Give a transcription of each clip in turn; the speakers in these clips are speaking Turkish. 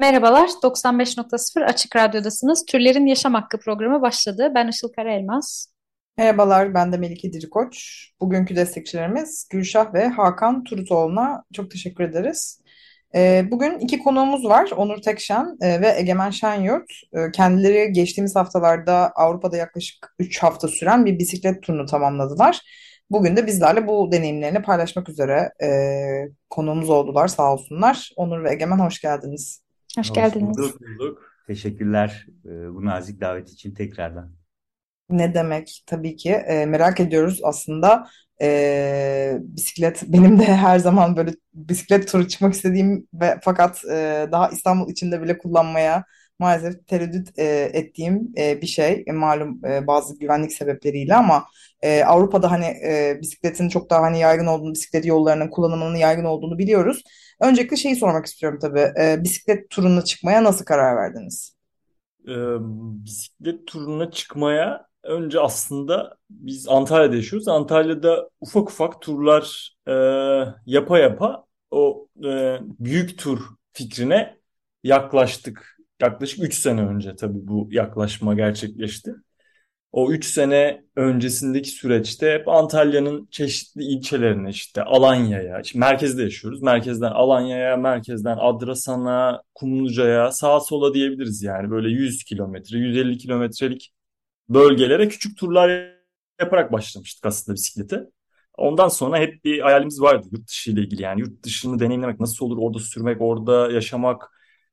Merhabalar, 95.0 Açık Radyo'dasınız. Türlerin Yaşam Hakkı programı başladı. Ben Işıl Karaelmaz. Merhabalar, ben de Melike Dirikoç. Bugünkü destekçilerimiz Gülşah ve Hakan Turutoğlu'na çok teşekkür ederiz. Ee, bugün iki konuğumuz var. Onur Tekşen e, ve Egemen Şenyurt. Ee, kendileri geçtiğimiz haftalarda Avrupa'da yaklaşık 3 hafta süren bir bisiklet turunu tamamladılar. Bugün de bizlerle bu deneyimlerini paylaşmak üzere e, konuğumuz oldular sağ olsunlar. Onur ve Egemen hoş geldiniz. Hoş Hoş geldiniz. bulduk. bulduk. Teşekkürler e, bu nazik davet için tekrardan. Ne demek tabii ki E, merak ediyoruz aslında E, bisiklet benim de her zaman böyle bisiklet turu çıkmak istediğim ve fakat e, daha İstanbul içinde bile kullanmaya maalesef tereddüt e, ettiğim e, bir şey E, malum e, bazı güvenlik sebepleriyle ama e, Avrupa'da hani e, bisikletin çok daha hani yaygın olduğunu bisiklet yollarının kullanımının yaygın olduğunu biliyoruz. Öncelikle şeyi sormak istiyorum tabii E, bisiklet turuna çıkmaya nasıl karar verdiniz? Ee, bisiklet turuna çıkmaya önce aslında biz Antalya'da yaşıyoruz. Antalya'da ufak ufak turlar e, yapa yapa o e, büyük tur fikrine yaklaştık. Yaklaşık 3 sene önce tabii bu yaklaşma gerçekleşti. O 3 sene öncesindeki süreçte hep Antalya'nın çeşitli ilçelerine işte Alanya'ya, şimdi merkezde yaşıyoruz. Merkezden Alanya'ya, merkezden Adrasan'a, Kumluca'ya, sağa sola diyebiliriz yani. Böyle 100 kilometre, 150 kilometrelik bölgelere küçük turlar yaparak başlamıştık aslında bisiklete. Ondan sonra hep bir hayalimiz vardı yurt dışı ile ilgili yani yurt dışını deneyimlemek nasıl olur, orada sürmek, orada yaşamak,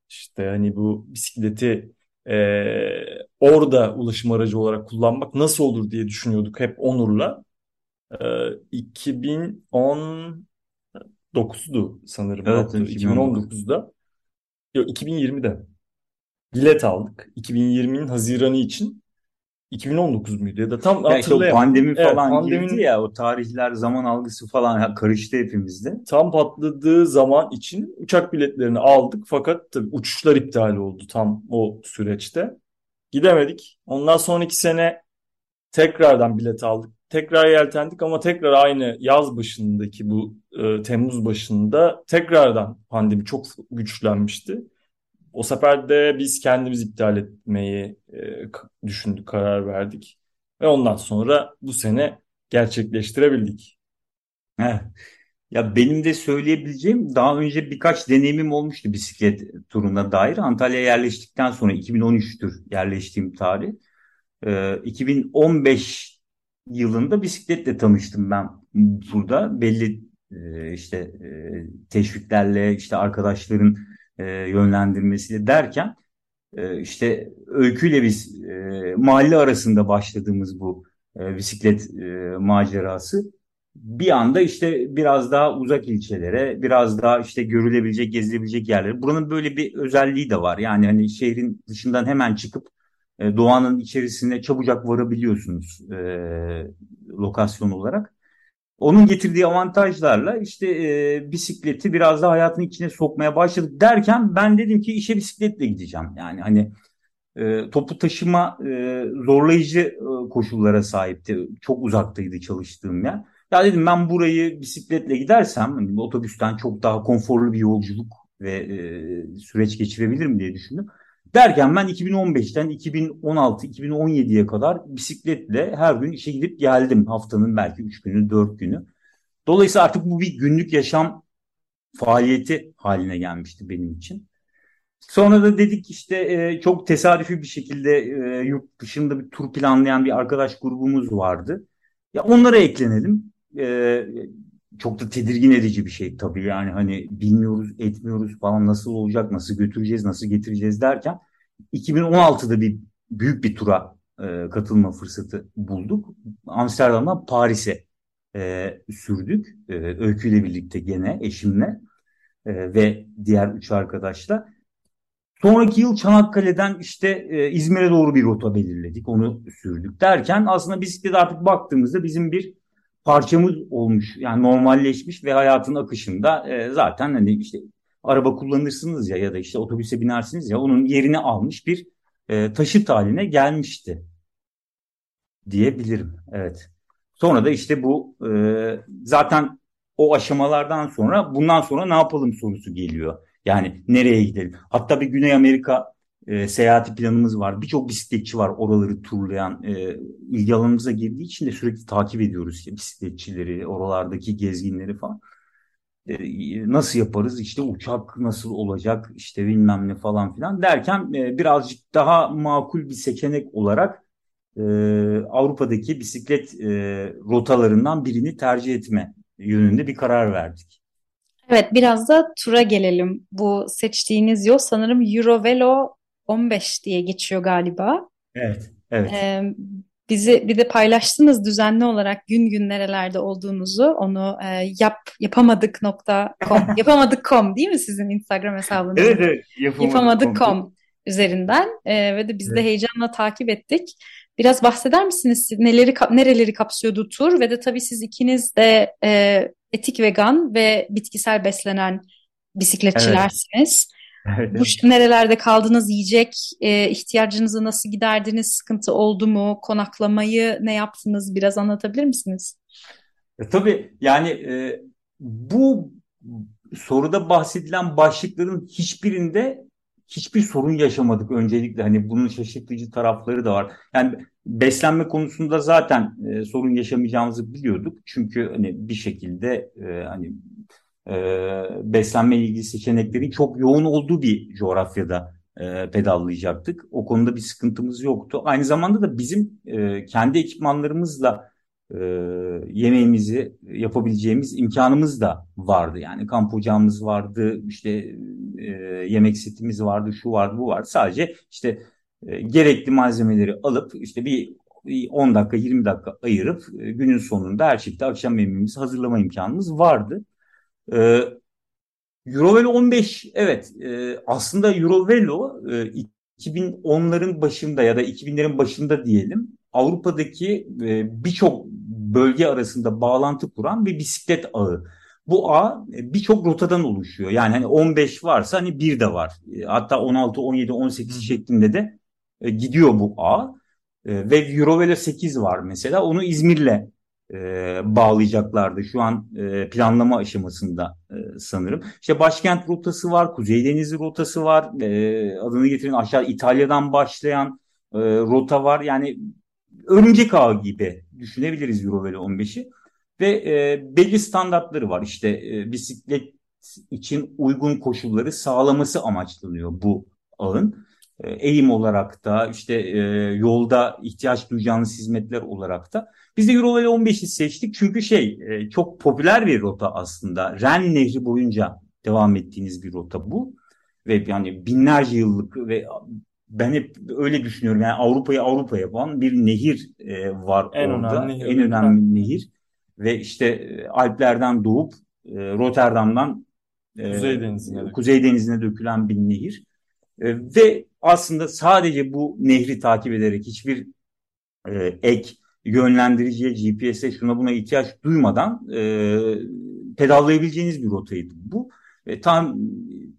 işte hani bu bisikleti ee, orada ulaşım aracı olarak kullanmak nasıl olur diye düşünüyorduk hep Onur'la. Ee, 2019'du sanırım Evet, yaptığı. 2019. 2019'da. Yok 2020'de. Bilet aldık. 2020'nin Haziran'ı için. 2019 muydu ya da tam Ya işte hatırlayamadım. pandemi Evet, falan pandeminin girdi ya o tarihler zaman algısı falan karıştı hepimizde. tam patladığı zaman için uçak biletlerini aldık fakat tabii uçuşlar iptal oldu tam o süreçte. Gidemedik. Ondan sonraki sene tekrardan bilet aldık. Tekrar yeltendik ama tekrar aynı yaz başındaki bu e, Temmuz başında tekrardan pandemi çok güçlenmişti. O sefer de biz kendimiz iptal etmeyi e, düşündük, karar verdik. Ve ondan sonra bu sene gerçekleştirebildik. Heh. Ya benim de söyleyebileceğim daha önce birkaç deneyimim olmuştu bisiklet turuna dair. Antalya'ya yerleştikten sonra 2013'tür yerleştiğim tarih. Ee, 2015 yılında bisikletle tanıştım ben burada. Belli e, işte e, teşviklerle işte arkadaşların e, yönlendirmesiyle derken e, işte öyküyle biz e, mahalle arasında başladığımız bu e, bisiklet e, macerası bir anda işte biraz daha uzak ilçelere, biraz daha işte görülebilecek, gezilebilecek yerlere. Buranın böyle bir özelliği de var. Yani hani şehrin dışından hemen çıkıp e, doğanın içerisine çabucak varabiliyorsunuz e, lokasyon olarak. Onun getirdiği avantajlarla işte e, bisikleti biraz daha hayatın içine sokmaya başladık derken ben dedim ki işe bisikletle gideceğim. Yani hani e, toplu taşıma e, zorlayıcı e, koşullara sahipti. Çok uzaktaydı çalıştığım yer. Ya dedim ben burayı bisikletle gidersem hani otobüsten çok daha konforlu bir yolculuk ve e, süreç geçirebilirim diye düşündüm. Derken ben 2015'ten 2016-2017'ye kadar bisikletle her gün işe gidip geldim. Haftanın belki 3 günü, 4 günü. Dolayısıyla artık bu bir günlük yaşam faaliyeti haline gelmişti benim için. Sonra da dedik işte e, çok tesadüfi bir şekilde e, yurt dışında bir tur planlayan bir arkadaş grubumuz vardı. Ya onlara eklenelim. E, çok da tedirgin edici bir şey tabii yani hani bilmiyoruz, etmiyoruz falan nasıl olacak, nasıl götüreceğiz, nasıl getireceğiz derken 2016'da bir büyük bir tura e, katılma fırsatı bulduk. Amsterdam'dan Paris'e e, sürdük. E, Öykü birlikte gene eşimle e, ve diğer üç arkadaşla. Sonraki yıl Çanakkale'den işte e, İzmir'e doğru bir rota belirledik. Onu sürdük derken aslında bisiklet artık baktığımızda bizim bir parçamız olmuş. Yani normalleşmiş ve hayatın akışında e, zaten hani işte araba kullanırsınız ya ya da işte otobüse binersiniz ya onun yerini almış bir e, taşıt haline gelmişti diyebilirim. Evet. Sonra da işte bu e, zaten o aşamalardan sonra bundan sonra ne yapalım sorusu geliyor. Yani nereye gidelim? Hatta bir Güney Amerika e, seyahati planımız var. Birçok bisikletçi var oraları turlayan. E, ilgi alanımıza girdiği için de sürekli takip ediyoruz işte bisikletçileri, oralardaki gezginleri falan. E, nasıl yaparız? İşte uçak nasıl olacak? İşte bilmem ne falan filan derken e, birazcık daha makul bir seçenek olarak e, Avrupa'daki bisiklet e, rotalarından birini tercih etme yönünde bir karar verdik. Evet, biraz da tura gelelim. Bu seçtiğiniz yol sanırım Eurovelo 15 diye geçiyor galiba. Evet, evet. Ee, bizi bir de paylaştınız düzenli olarak gün gün nerelerde olduğunuzu. Onu e, yap yapamadık.com yapamadık.com değil mi sizin Instagram hesabınız? Evet, evet. Yapamadık.com üzerinden e, ve de biz de heyecanla takip ettik. Biraz bahseder misiniz neleri nereleri kapsıyordu tur ve de tabii siz ikiniz de e, etik vegan ve bitkisel beslenen bisikletçilersiniz. Evet. Bu nerelerde kaldınız, yiyecek e, ihtiyacınızı nasıl giderdiniz, sıkıntı oldu mu, konaklamayı ne yaptınız biraz anlatabilir misiniz? E, tabii yani e, bu soruda bahsedilen başlıkların hiçbirinde hiçbir sorun yaşamadık öncelikle. Hani bunun şaşırtıcı tarafları da var. Yani beslenme konusunda zaten e, sorun yaşamayacağımızı biliyorduk. Çünkü hani bir şekilde e, hani beslenme ilgili seçeneklerin çok yoğun olduğu bir coğrafyada e, pedallayacaktık. O konuda bir sıkıntımız yoktu. Aynı zamanda da bizim e, kendi ekipmanlarımızla e, yemeğimizi yapabileceğimiz imkanımız da vardı. Yani kamp ocağımız vardı, işte e, yemek setimiz vardı, şu vardı, bu vardı. Sadece işte e, gerekli malzemeleri alıp işte bir 10 dakika 20 dakika ayırıp e, günün sonunda her şekilde akşam yemeğimizi hazırlama imkanımız vardı. E, Eurovelo 15 evet e, aslında Eurovelo e, 2010'ların başında ya da 2000'lerin başında diyelim Avrupa'daki e, birçok bölge arasında bağlantı kuran bir bisiklet ağı. Bu ağ e, birçok rotadan oluşuyor. Yani hani 15 varsa hani bir de var. E, hatta 16, 17, 18 şeklinde de e, gidiyor bu ağ. Ve Eurovelo 8 var mesela. Onu İzmir'le e, bağlayacaklardı. Şu an e, planlama aşamasında e, sanırım. İşte başkent rotası var, Kuzey Denizi rotası var, e, adını getirin aşağı İtalya'dan başlayan e, rota var. Yani örümcek ağı gibi düşünebiliriz Eurovelo 15'i. Ve e, belli standartları var. İşte e, bisiklet için uygun koşulları sağlaması amaçlanıyor bu ağın. E, eğim olarak da işte e, yolda ihtiyaç duyacağınız hizmetler olarak da. Biz de Eurovelo 15'i seçtik çünkü şey e, çok popüler bir rota aslında. Ren Nehri boyunca devam ettiğiniz bir rota bu. Ve yani binlerce yıllık ve ben hep öyle düşünüyorum. Yani Avrupa'yı Avrupa yapan bir nehir e, var En orada. önemli. En önemli nehir. Ve işte e, Alplerden doğup e, Rotterdam'dan e, Kuzey Denizi'ne. Kuzey Denizi'ne dökülen bir nehir. E, ve aslında sadece bu nehri takip ederek hiçbir e, ek yönlendiriciye, GPS'e şuna buna ihtiyaç duymadan e, pedallayabileceğiniz bir rotaydı bu. E, tam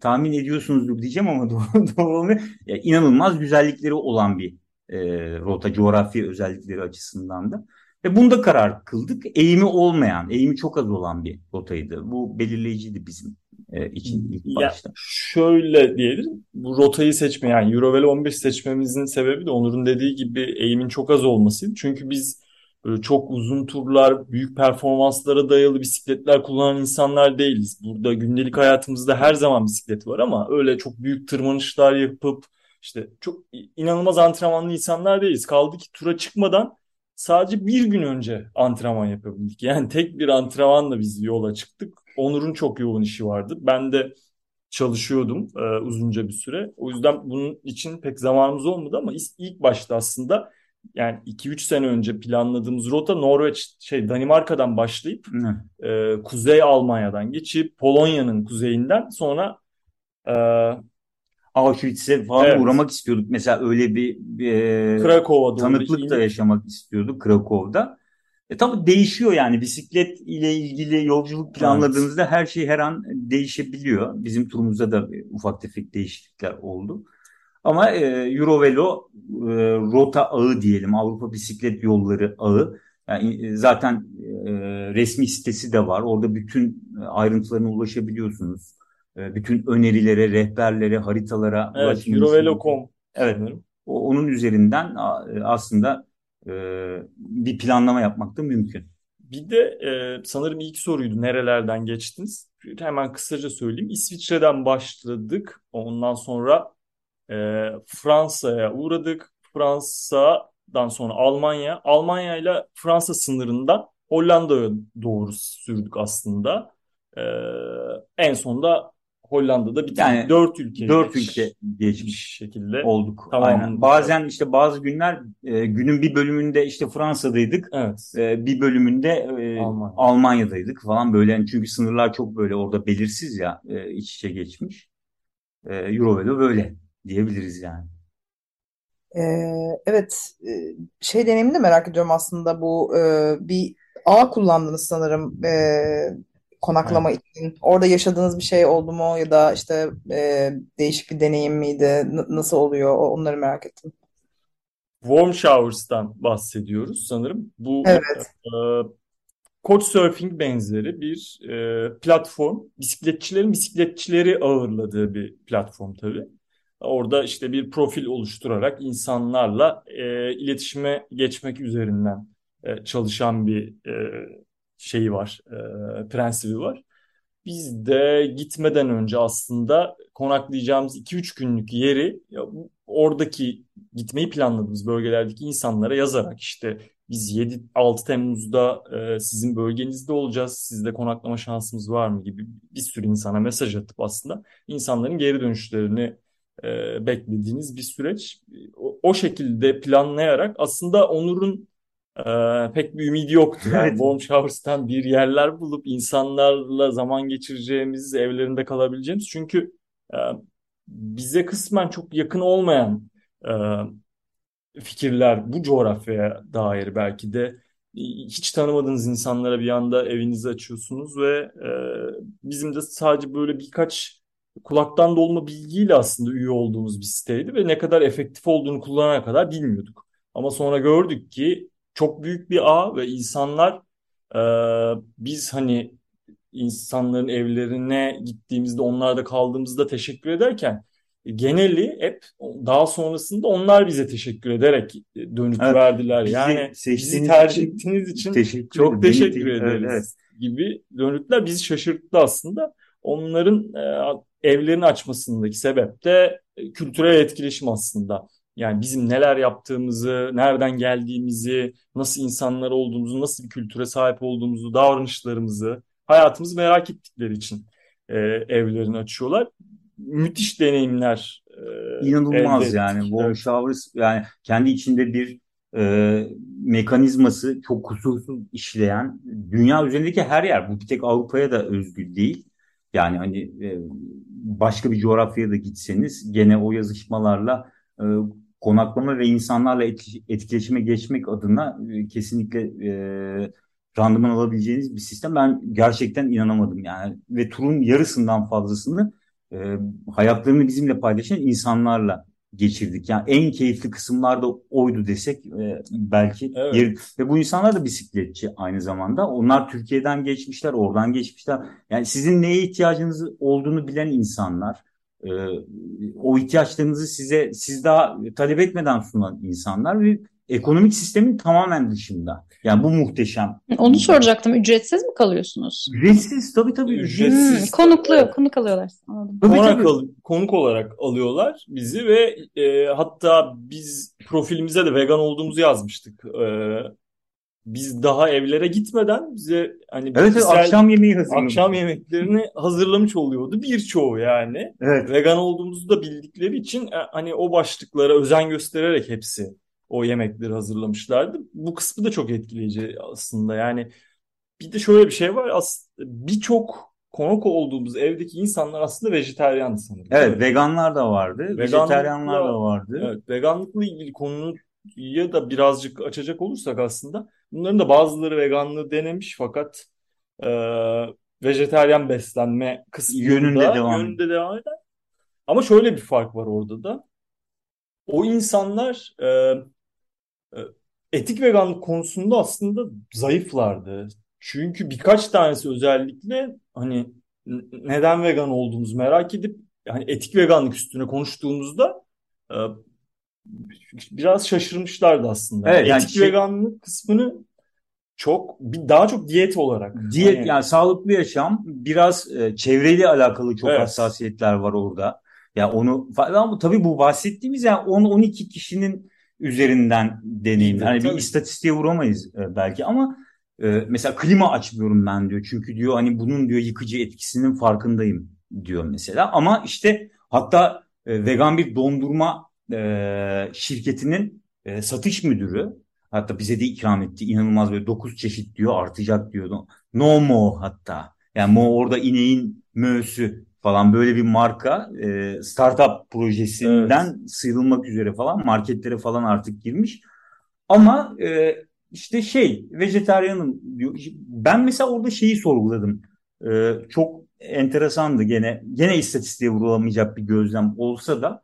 tahmin ediyorsunuzdur diyeceğim ama doğru, doğru olmuyor. Ya, inanılmaz güzellikleri olan bir e, rota, coğrafi özellikleri açısından da. Ve bunda karar kıldık. Eğimi olmayan, eğimi çok az olan bir rotaydı. Bu belirleyiciydi bizim e, için ilk Ya başta. şöyle diyelim, bu rotayı seçme yani Eurovelo 15 seçmemizin sebebi de Onur'un dediği gibi eğimin çok az olmasıydı. Çünkü biz böyle çok uzun turlar, büyük performanslara dayalı bisikletler kullanan insanlar değiliz. Burada gündelik hayatımızda her zaman bisiklet var ama öyle çok büyük tırmanışlar yapıp işte çok inanılmaz antrenmanlı insanlar değiliz. Kaldı ki tura çıkmadan sadece bir gün önce antrenman yapabildik. Yani tek bir antrenmanla biz yola çıktık. Onur'un çok yoğun işi vardı. Ben de çalışıyordum e, uzunca bir süre. O yüzden bunun için pek zamanımız olmadı ama ilk başta aslında yani 2-3 sene önce planladığımız rota Norveç şey Danimarka'dan başlayıp e, Kuzey Almanya'dan geçip Polonya'nın kuzeyinden sonra e, Auschwitz'e falan Evet. uğramak istiyorduk. Mesela öyle bir, bir e, Krakow'a tanıklık da yaşamak istiyorduk Krakow'da. E tabii değişiyor yani bisiklet ile ilgili yolculuk planladığınızda her şey her an değişebiliyor. Bizim turumuzda da ufak tefek değişiklikler oldu. Ama e, Eurovelo e, rota ağı diyelim Avrupa Bisiklet Yolları ağı. Yani e, zaten e, resmi sitesi de var. Orada bütün e, ayrıntılarına ulaşabiliyorsunuz. E, bütün önerilere, rehberlere, haritalara Evet, Eurovelo.com Evet. sanırım. Onun üzerinden a- aslında e, bir planlama yapmak da mümkün. Bir de e, sanırım ilk soruydu nerelerden geçtiniz? Hemen kısaca söyleyeyim. İsviçre'den başladık. Ondan sonra e, Fransa'ya uğradık. Fransa'dan sonra Almanya. Almanya ile Fransa sınırından Hollanda'ya doğru sürdük aslında. E, en sonunda Hollanda'da bitirdik. Yani Dört ülke Dört ülke geçmiş şekilde. olduk. Tamam. Aynen. Bazen işte bazı günler e, günün bir bölümünde işte Fransa'daydık. Evet. E, bir bölümünde e, Almanya. Almanya'daydık falan böyle. Yani çünkü sınırlar çok böyle orada belirsiz ya e, iç içe geçmiş. E, Eurovelo böyle diyebiliriz yani. Ee, evet, e, şey deneyimini de merak ediyorum aslında bu e, bir ağ kullandınız sanırım e, konaklama için. Orada yaşadığınız bir şey oldu mu ya da işte e, değişik bir deneyim miydi? N- nasıl oluyor? Onları merak ettim. Warm showers'tan bahsediyoruz sanırım. Bu Evet. e, Couchsurfing benzeri bir e, platform. Bisikletçilerin bisikletçileri ağırladığı bir platform tabii. Orada işte bir profil oluşturarak insanlarla e, iletişime geçmek üzerinden e, çalışan bir e, şeyi var, e, prensibi var. Biz de gitmeden önce aslında konaklayacağımız 2-3 günlük yeri oradaki gitmeyi planladığımız bölgelerdeki insanlara yazarak işte biz 7-6 Temmuz'da e, sizin bölgenizde olacağız. Sizde konaklama şansımız var mı gibi bir sürü insana mesaj atıp aslında insanların geri dönüşlerini e, beklediğiniz bir süreç. O, o şekilde planlayarak aslında Onur'un e, pek bir ümidi yoktu. Yani Evet. Warm Showers'tan bir yerler bulup insanlarla zaman geçireceğimiz, evlerinde kalabileceğimiz. Çünkü e, bize kısmen çok yakın olmayan e, fikirler bu coğrafyaya dair belki de e, hiç tanımadığınız insanlara bir anda evinizi açıyorsunuz ve e, bizim de sadece böyle birkaç kulaktan dolma bilgiyle aslında üye olduğumuz bir siteydi ve ne kadar efektif olduğunu kullanana kadar bilmiyorduk. Ama sonra gördük ki çok büyük bir ağ ve insanlar e, biz hani insanların evlerine gittiğimizde onlarda kaldığımızda teşekkür ederken geneli hep daha sonrasında onlar bize teşekkür ederek dönüt Evet, verdiler. bizi Yani bizi tercih ettiğiniz için Teşekkür çok. Beni teşekkür te- evet, ederiz evet. gibi dönütler bizi şaşırttı aslında. Onların e, evlerini açmasındaki sebep de e, kültürel etkileşim aslında. Yani bizim neler yaptığımızı, nereden geldiğimizi, nasıl insanlar olduğumuzu, nasıl bir kültüre sahip olduğumuzu, davranışlarımızı, hayatımızı merak ettikleri için e, evlerini açıyorlar. Müthiş deneyimler e, İnanılmaz yani. ettik. Warm. Showers yani kendi içinde bir e, mekanizması çok kusursuz işleyen dünya üzerindeki her yer bu bir tek Avrupa'ya da özgü değil. Yani hani e, başka bir coğrafyaya da gitseniz gene o yazışmalarla e, konaklama ve insanlarla etki- etkileşime geçmek adına e, kesinlikle e, randıman alabileceğiniz bir sistem. Ben gerçekten inanamadım yani ve turun yarısından fazlasını e, hayatlarını bizimle paylaşan insanlarla geçirdik. Yani en keyifli kısımlar da oydu desek e, belki. Evet. yeri- Ve bu insanlar da bisikletçi aynı zamanda. Onlar Türkiye'den geçmişler, oradan geçmişler. Yani sizin neye ihtiyacınız olduğunu bilen insanlar. E, o ihtiyaçlarınızı size siz daha talep etmeden sunan insanlar ve ekonomik sistemin tamamen dışında. Yani bu muhteşem. Onu soracaktım. Ücretsiz mi kalıyorsunuz? Ücretsiz tabii tabii. Ücretsiz. Hmm, konuklu, konuk alıyorlar. Anladım. Tabii, Konak tabii. al- konuk olarak alıyorlar bizi ve e, hatta biz profilimize de vegan olduğumuzu yazmıştık. E, biz daha evlere gitmeden bize hani Evet, evet akşam yemeği hazırlamış. akşam yemeklerini hazırlamış oluyordu birçoğu yani. Evet. Vegan olduğumuzu da bildikleri için e, hani o başlıklara özen göstererek hepsi o yemekleri hazırlamışlardı. Bu kısmı da çok etkileyici aslında. Yani bir de şöyle bir şey var. Birçok konuk olduğumuz evdeki insanlar aslında vejetaryandı sanırım. Evet, veganlar da vardı, Veganlıkla da vardı. evet, veganlıkla ilgili konuyu da birazcık açacak olursak aslında bunların da bazıları veganlığı denemiş fakat e, vejetaryen beslenme kısmında Yönünde devam yönünde devam eder. Ama şöyle bir fark var orada da. O insanlar e, e, etik veganlık konusunda aslında zayıflardı. Çünkü birkaç tanesi özellikle hani neden vegan olduğumuzu merak edip hani etik veganlık üstüne konuştuğumuzda e, biraz şaşırmışlardı aslında. Evet, yani Etik şey- veganlık kısmını çok bir daha çok diyet olarak Diyet hani yani sağlıklı yaşam biraz e, çevreyle alakalı çok Evet. hassasiyetler var orada. Ya onu ama tabii bu bahsettiğimiz yani 10-12 kişinin üzerinden deneyim. Hani bir istatistiğe vuramayız e, belki ama e, mesela klima açmıyorum ben diyor. Çünkü diyor hani bunun diyor yıkıcı etkisinin farkındayım diyor mesela. Ama işte hatta e, vegan bir dondurma e, şirketinin e, satış müdürü hatta bize de ikram etti. İnanılmaz böyle 9 çeşit diyor artacak diyordu. No mo hatta. Yani mo orada ineğin möğüsü falan böyle bir marka e, startup projesinden sıyrılmak üzere falan marketlere falan artık girmiş. Ama e, işte şey vejetaryenim diyor. Ben mesela orada şeyi sorguladım. E, çok enteresandı gene. Gene istatistiğe vurulamayacak bir gözlem olsa da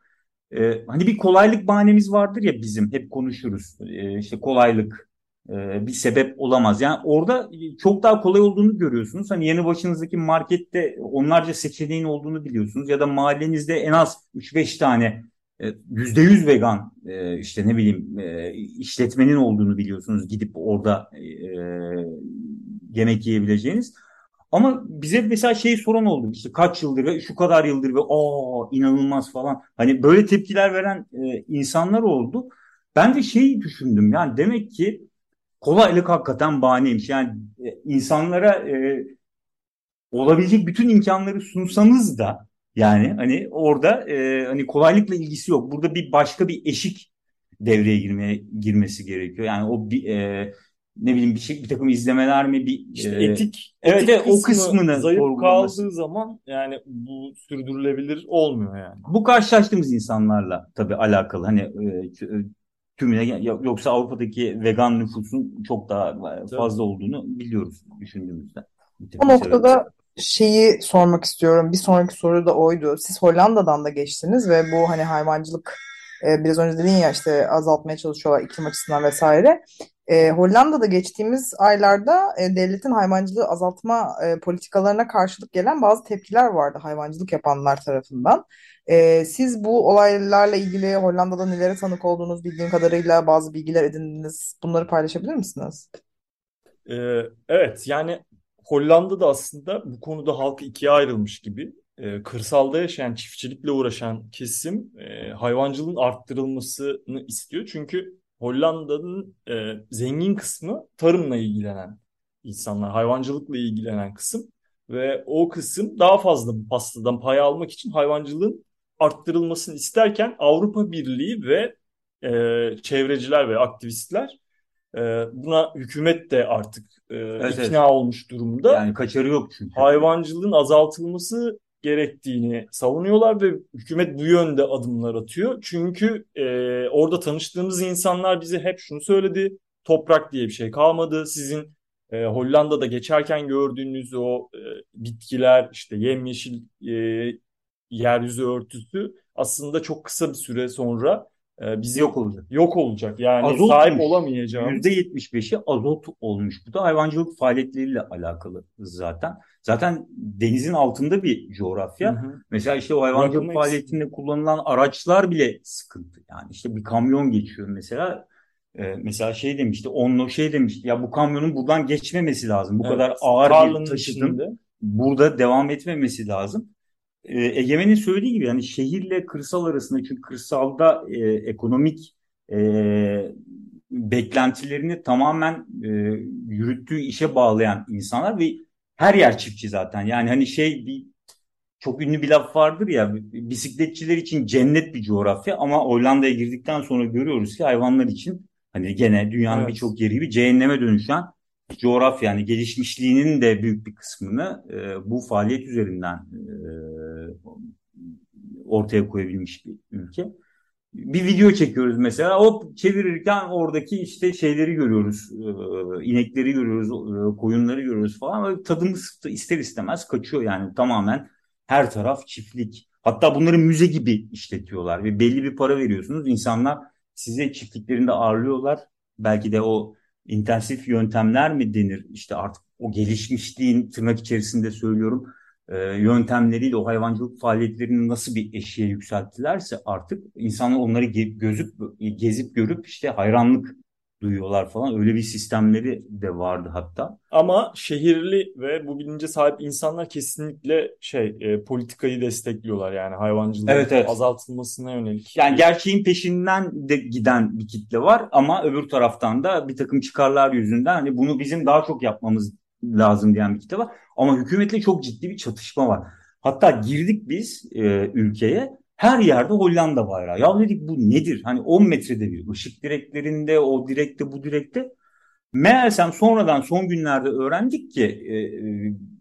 e, hani bir kolaylık bahanemiz vardır ya bizim hep konuşuruz. E, işte kolaylık e, bir sebep olamaz. Yani orada çok daha kolay olduğunu görüyorsunuz. Hani yanı başınızdaki markette onlarca seçeneğin olduğunu biliyorsunuz. Ya da mahallenizde en az 3-5 tane e, %100 vegan e, işte ne bileyim e, işletmenin olduğunu biliyorsunuz. Gidip orada e, yemek yiyebileceğiniz. Ama bize mesela şey soran oldu işte kaç yıldır ve şu kadar yıldır ve aa inanılmaz falan. Hani böyle tepkiler veren e, insanlar oldu. Ben de şeyi düşündüm yani demek ki kolaylık hakikaten bahaneymiş. Yani e, insanlara e, olabilecek bütün imkanları sunsanız da yani hani orada e, hani kolaylıkla ilgisi yok. Burada bir başka bir eşik devreye girmeye girmesi gerekiyor. Yani o bir e, ne bileyim bir şey bir takım izlemeler mi bir İşte e, etik evet, etik evet, o kısmı kısmını zayıf kaldığı zaman yani bu sürdürülebilir olmuyor yani. Bu karşılaştığımız insanlarla tabii alakalı. Hani e, e, tümüne yo- yoksa Avrupa'daki vegan nüfusun çok daha fazla olduğunu biliyoruz düşündüğümüzde. O takım noktada şeyi sormak istiyorum. Bir sonraki soru da oydu. Siz Hollanda'dan da geçtiniz ve bu hani hayvancılık e, biraz önce dedin ya işte azaltmaya çalışıyorlar iklim açısından vesaire. E, Hollanda'da geçtiğimiz aylarda e, devletin hayvancılığı azaltma e, politikalarına karşılık gelen bazı tepkiler vardı hayvancılık yapanlar tarafından. E, siz bu olaylarla ilgili Hollanda'da nelere tanık olduğunuz bildiğim kadarıyla bazı bilgiler edindiniz. Bunları paylaşabilir misiniz? Ee, evet yani Hollanda'da aslında bu konuda halk ikiye ayrılmış gibi. Ee, kırsalda yaşayan çiftçilikle uğraşan kesim e, hayvancılığın arttırılmasını istiyor. Çünkü Hollanda'nın e, zengin kısmı tarımla ilgilenen insanlar, hayvancılıkla ilgilenen kısım ve o kısım daha fazla bu pastadan pay almak için hayvancılığın arttırılmasını isterken Avrupa Birliği ve e, çevreciler ve aktivistler e, buna hükümet de artık e, Evet, ikna evet. olmuş durumda. Yani kaçarı yok çünkü. Hayvancılığın azaltılması gerektiğini savunuyorlar ve hükümet bu yönde adımlar atıyor. Çünkü e, orada tanıştığımız insanlar bize hep şunu söyledi. Toprak diye bir şey kalmadı. Sizin e, Hollanda'da geçerken gördüğünüz o e, bitkiler, işte yemyeşil e, yeryüzü örtüsü aslında çok kısa bir süre sonra e, bizim Yok olacak. yok olacak. Yani Azotmuş. sahip olamayacağımız. %75'i azot olmuş. Bu da hayvancılık faaliyetleriyle alakalı zaten. Zaten denizin altında bir coğrafya. Hı hı. Mesela işte o hayvancılık Bırakılmak faaliyetinde kullanılan araçlar bile sıkıntı. Yani işte bir kamyon geçiyor mesela. Ee, mesela şey demişti, onunla şey demişti. Ya bu kamyonun buradan geçmemesi lazım. Bu Evet, kadar ağır tarlanın bir içinde. burada devam etmemesi lazım. Ee, Egemen'in söylediği gibi yani şehirle kırsal arasında çünkü kırsalda e, ekonomik e, beklentilerini tamamen e, yürüttüğü işe bağlayan insanlar ve her yer çiftçi zaten. Yani hani şey bir çok ünlü bir laf vardır ya bisikletçiler için cennet bir coğrafya ama Hollanda'ya girdikten sonra görüyoruz ki hayvanlar için hani gene dünyanın Evet. birçok yeri gibi cehenneme dönüşen coğrafya yani gelişmişliğinin de büyük bir kısmını e, bu faaliyet üzerinden e, ortaya koyabilmiş bir ülke. Bir video çekiyoruz mesela. Hop çevirirken oradaki işte şeyleri görüyoruz. E, inekleri görüyoruz, e, koyunları görüyoruz falan. Tadımız ister istemez kaçıyor yani tamamen her taraf çiftlik. Hatta bunları müze gibi işletiyorlar ve belli bir para veriyorsunuz. İnsanlar size çiftliklerinde ağırlıyorlar. Belki de o intensif yöntemler mi denir? İşte artık o gelişmişliğin tırnak içerisinde söylüyorum e, yöntemleriyle o hayvancılık faaliyetlerini nasıl bir eşiğe yükselttilerse artık insanlar onları ge- gözüp gezip görüp işte hayranlık duyuyorlar falan. Öyle bir sistemleri de vardı hatta. Ama şehirli ve bu bilince sahip insanlar kesinlikle şey e, politikayı destekliyorlar yani hayvancılığın Evet, evet. azaltılmasına yönelik. Yani gerçeğin peşinden de giden bir kitle var ama öbür taraftan da bir takım çıkarlar yüzünden hani bunu bizim daha çok yapmamız lazım diyen bir kitle var. Ama hükümetle çok ciddi bir çatışma var. Hatta girdik biz e, ülkeye her yerde Hollanda bayrağı. Ya dedik bu nedir? Hani 10 metrede bir ışık direklerinde o direkte bu direkte. Meğersem sonradan son günlerde öğrendik ki e,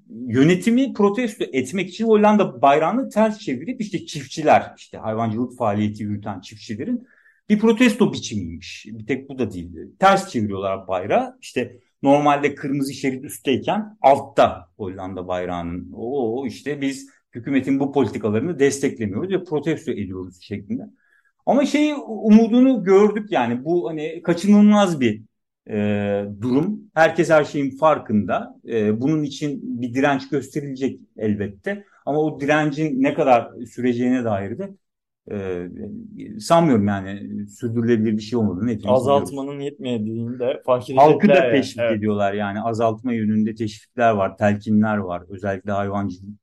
yönetimi protesto etmek için Hollanda bayrağını ters çevirip işte çiftçiler işte hayvancılık faaliyeti yürüten çiftçilerin bir protesto biçimiymiş. Bir tek bu da değil. Ters çeviriyorlar bayrağı. İşte normalde kırmızı şerit üstteyken altta Hollanda bayrağının. O işte biz hükümetin bu politikalarını desteklemiyoruz ve protesto ediyoruz şeklinde. Ama şey umudunu gördük yani bu hani kaçınılmaz bir e, durum. Herkes her şeyin farkında. E, bunun için bir direnç gösterilecek elbette. Ama o direncin ne kadar süreceğine dair de e, sanmıyorum yani sürdürülebilir bir şey olmadığını hepimiz Azaltmanın biliyoruz. yetmediğini de fark edecekler. Halkı da yani. teşvik Evet. ediyorlar yani azaltma yönünde teşvikler var, telkinler var. Özellikle hayvancılık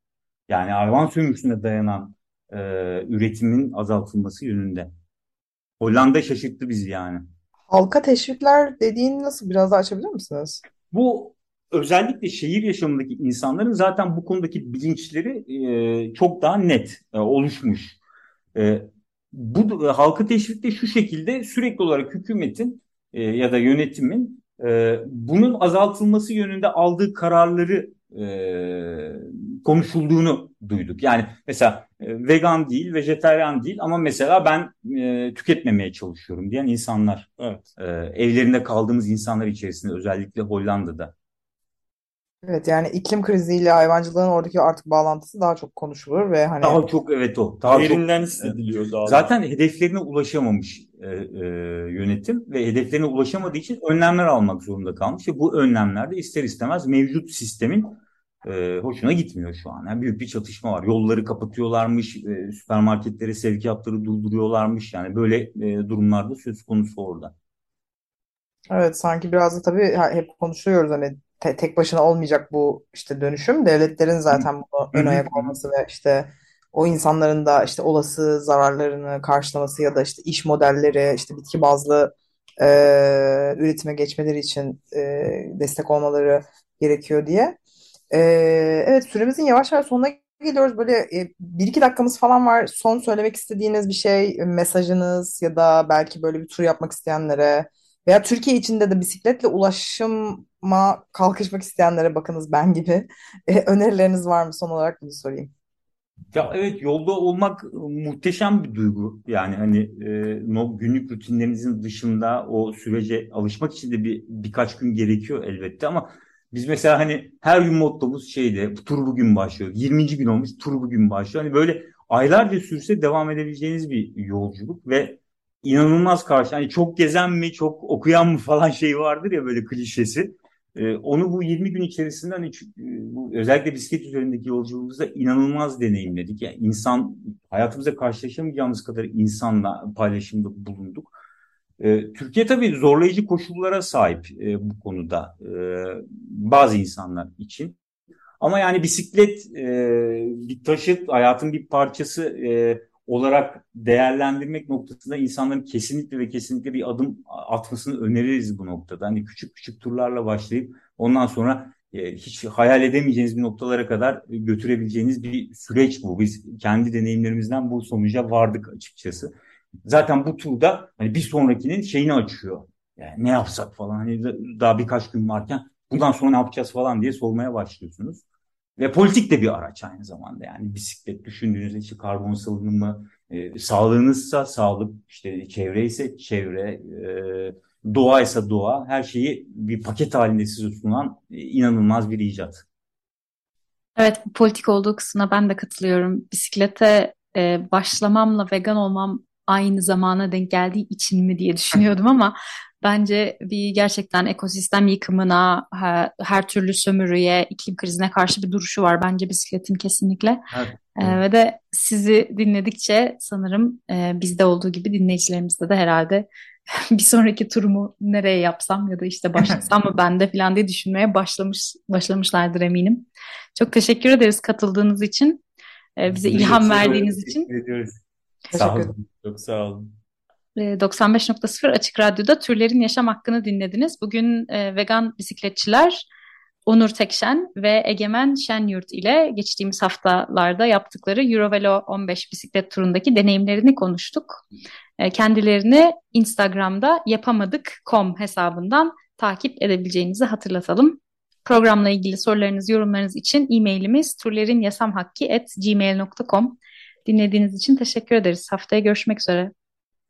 yani hayvan sömürüsüne dayanan e, üretimin azaltılması yönünde. Hollanda şaşırttı bizi yani. Halka teşvikler dediğin nasıl biraz daha açabilir misiniz? Bu özellikle şehir yaşamındaki insanların zaten bu konudaki bilinçleri e, çok daha net e, oluşmuş. E, bu e, halkı teşvikte şu şekilde sürekli olarak hükümetin e, ya da yönetimin e, bunun azaltılması yönünde aldığı kararları e, konuşulduğunu duyduk. Yani mesela e, vegan değil, vejetaryen değil ama mesela ben e, tüketmemeye çalışıyorum diyen insanlar Evet. e, evlerinde kaldığımız insanlar içerisinde özellikle Hollanda'da. Evet yani iklim kriziyle hayvancılığın oradaki artık bağlantısı daha çok konuşulur ve hani Daha çok evet o. Daha çok Derinden hissediliyor daha da. Zaten hedeflerine ulaşamamış e, e, yönetim ve hedeflerine ulaşamadığı için önlemler almak zorunda kalmış. Ve bu önlemler de ister istemez mevcut sistemin e, hoşuna gitmiyor şu an. Yani büyük bir çatışma var. Yolları kapatıyorlarmış, e, süpermarketlere sevkiyatları durduruyorlarmış. Yani böyle e, durumlarda söz konusu orada. Evet sanki biraz da tabii hep konuşuyoruz hani te- tek başına olmayacak bu işte dönüşüm. Devletlerin zaten bunu ön ayak olması ve işte o insanların da işte olası zararlarını karşılaması ya da işte iş modelleri işte bitki bazlı e, üretime geçmeleri için e, destek olmaları gerekiyor diye. E, evet süremizin yavaş yavaş sonuna geliyoruz. Böyle e, bir iki dakikamız falan var. Son söylemek istediğiniz bir şey, mesajınız ya da belki böyle bir tur yapmak isteyenlere veya Türkiye içinde de bisikletle ulaşıma kalkışmak isteyenlere bakınız ben gibi. E, önerileriniz var mı? Son olarak bunu sorayım. Ya evet yolda olmak muhteşem bir duygu. Yani hani e, günlük rutinlerinizin dışında o sürece alışmak için de bir birkaç gün gerekiyor elbette ama biz mesela hani her gün mottomuz şeyde tur bugün başlıyor. 20. gün olmuş tur bugün başlıyor. Hani böyle aylarca sürse devam edebileceğiniz bir yolculuk ve inanılmaz karşı. Hani çok gezen mi çok okuyan mı falan şey vardır ya böyle klişesi. Ee, onu bu 20 gün içerisinde hani e, bu özellikle bisiklet üzerindeki yolculuğumuzda inanılmaz deneyimledik. Yani insan hayatımızda karşılaşamayacağımız kadar insanla paylaşımda bulunduk. Ee, Türkiye tabii zorlayıcı koşullara sahip e, bu konuda e, bazı insanlar için. Ama yani bisiklet e, bir taşıt, hayatın bir parçası e, olarak değerlendirmek noktasında insanların kesinlikle ve kesinlikle bir adım atmasını öneririz bu noktada. Hani küçük küçük turlarla başlayıp ondan sonra e, hiç hayal edemeyeceğiniz bir noktalara kadar götürebileceğiniz bir süreç bu. Biz kendi deneyimlerimizden bu sonuca vardık açıkçası. Zaten bu turda hani bir sonrakinin şeyini açıyor. Yani ne yapsak falan hani da- daha birkaç gün varken Bundan sonra ne yapacağız falan diye sormaya başlıyorsunuz. Ve politik de bir araç aynı zamanda yani bisiklet düşündüğünüzde işte karbon salınımı, e, sağlığınızsa sağlık, işte çevre ise çevre, e, doğa ise doğa her şeyi bir paket halinde size sunan e, inanılmaz bir icat. Evet, politik olduğu kısmına ben de katılıyorum. Bisiklete e, başlamamla vegan olmam aynı zamana denk geldiği için mi diye düşünüyordum ama bence bir gerçekten ekosistem yıkımına, her, her türlü sömürüye, iklim krizine karşı bir duruşu var bence bisikletin kesinlikle. Evet. E, ve de sizi dinledikçe sanırım e, bizde olduğu gibi dinleyicilerimizde de herhalde bir sonraki turumu nereye yapsam ya da işte başlasam mı ben de falan diye düşünmeye başlamış başlamışlardır eminim. Çok teşekkür ederiz katıldığınız için. Ee, bize ilham verdiğiniz için. Ediyoruz. Teşekkür Sağ olun. ederim. Çok sağ olun. Ee, 95.0 Açık Radyo'da Türlerin Yaşam Hakkını dinlediniz. Bugün e, vegan bisikletçiler Onur Tekşen ve Egemen Şenyurt ile geçtiğimiz haftalarda yaptıkları Eurovelo 15 bisiklet turundaki deneyimlerini konuştuk. E, kendilerini Instagram'da yapamadık.com hesabından takip edebileceğinizi hatırlatalım. Programla ilgili sorularınız, yorumlarınız için e-mailimiz turlerinyasamhakki.gmail.com Dinlediğiniz için teşekkür ederiz. Haftaya görüşmek üzere.